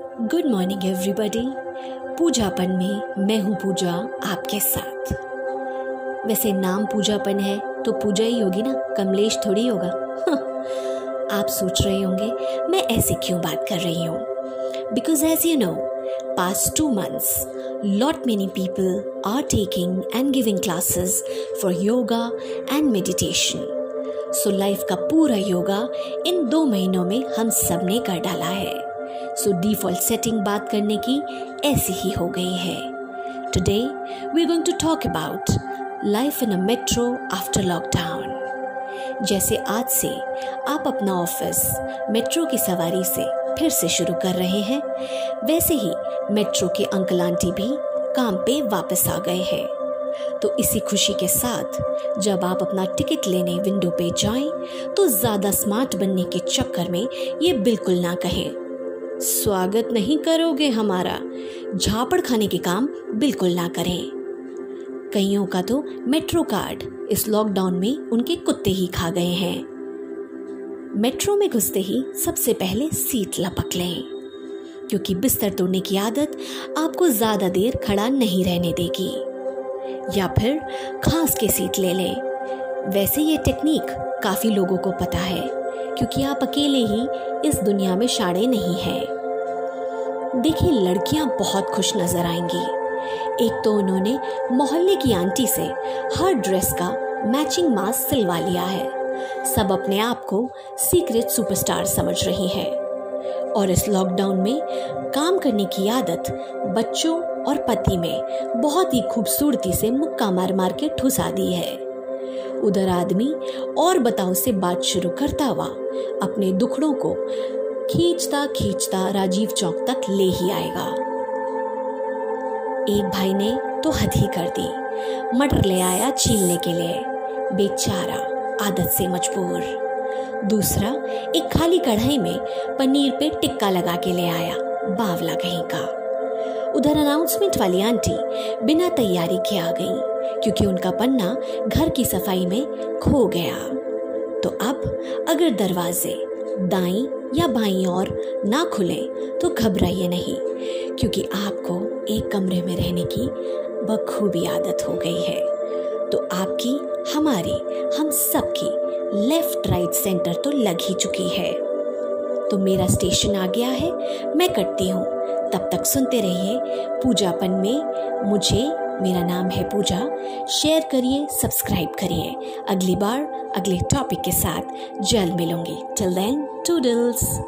Good morning everybody पूजापन में मैं हूँ पूजा आपके साथ। वैसे नाम पूजापन है तो पूजा ही होगी ना? कमलेश थोड़ी होगा। आप सोच रहे होंगे, मैं ऐसे क्यों बात कर रही हूँ? Because as you know past two months lot many people are taking and giving classes for yoga and meditation. So life का पूरा योगा इन दो महीनों में हम सबने कर डाला है। सो डिफ़ॉल्ट सेटिंग बात करने की ऐसी ही हो गई है today we going to talk about life in a metro after lockdown जैसे आज से आप अपना ऑफ़िस मेट्रो की सवारी से फिर से शुरू कर रहे हैं, वैसे ही मेट्रो के अंकल आंटी भी काम पे वापस आ गए हैं। तो इसी खुशी के साथ जब आप अपना टिकट लेने विंडो पे जाएँ तो ज़्यादा स्मार्ट बनने के चक्कर में ये बिल्कुल ना कहें। स्वागत नहीं करोगे हमारा। झापड़ खाने के काम बिल्कुल ना करें। कईयों का तो मेट्रो कार्ड इस लॉकडाउन में उनके कुत्ते ही खा गए हैं। मेट्रो में घुसते ही सबसे पहले सीट लपक लें, क्योंकि बिस्तर तोड़ने की आदत आपको ज़्यादा देर खड़ा नहीं रहने देगी। या फिर खांस के सीट ले लें। वैसे ये टेक्निक काफ़ी लोगों को पता है। क्योंकि आप अकेले ही इस दुनिया में शाड़े नहीं हैं। देखिए, लड़कियाँ बहुत खुश नज़र आएँगी। एक तो उन्होंने मोहल्ले की आंटी से हर ड्रेस का मैचिंग मास्क सिलवा लिया है। सब अपने आप को सीक्रेट सुपरस्टार समझ रही हैं। और इस लॉकडाउन में काम करने की आदत बच्चों और पति में बहुत ही खूबसूरती से मुक्का मार मार के ठुसा दी है। उधर आदमी और बताओ से बात शुरू करता हुआ अपने दुखड़ों को खींचता खींचता राजीव चौक तक ले ही आएगा। एक भाई ने तो हद ही कर दी। मटर ले आया छीलने के लिए। बेचारा आदत से मजबूर। दूसरा, एक खाली कढ़ाई में पनीर पे टिक्का लगा के ले आया, बावला कहीं का। उधर अनाउंसमेंट वाली आंटी बिना तैयारी के आ गई। क्योंकि उनका पन्ना घर की सफ़ाई में खो गया। तो अब अगर दरवाजे दाई या बाई और ना खुले तो घबराइए नहीं, क्योंकि आपको एक कमरे में रहने की बखूबी आदत हो गई है। तो आपकी, हमारी, हम सबकी लेफ़्ट राइट सेंटर तो लग ही चुकी है। तो मेरा स्टेशन आ गया है, मैं करती हूँ। तब तक सुनते रहिए पूजापन में मुझे मेरा नाम है पूजा। शेयर करिए, सब्सक्राइब करिए। अगली बार, अगले टॉपिक के साथ जल्द मिलूँगी। Till then toodles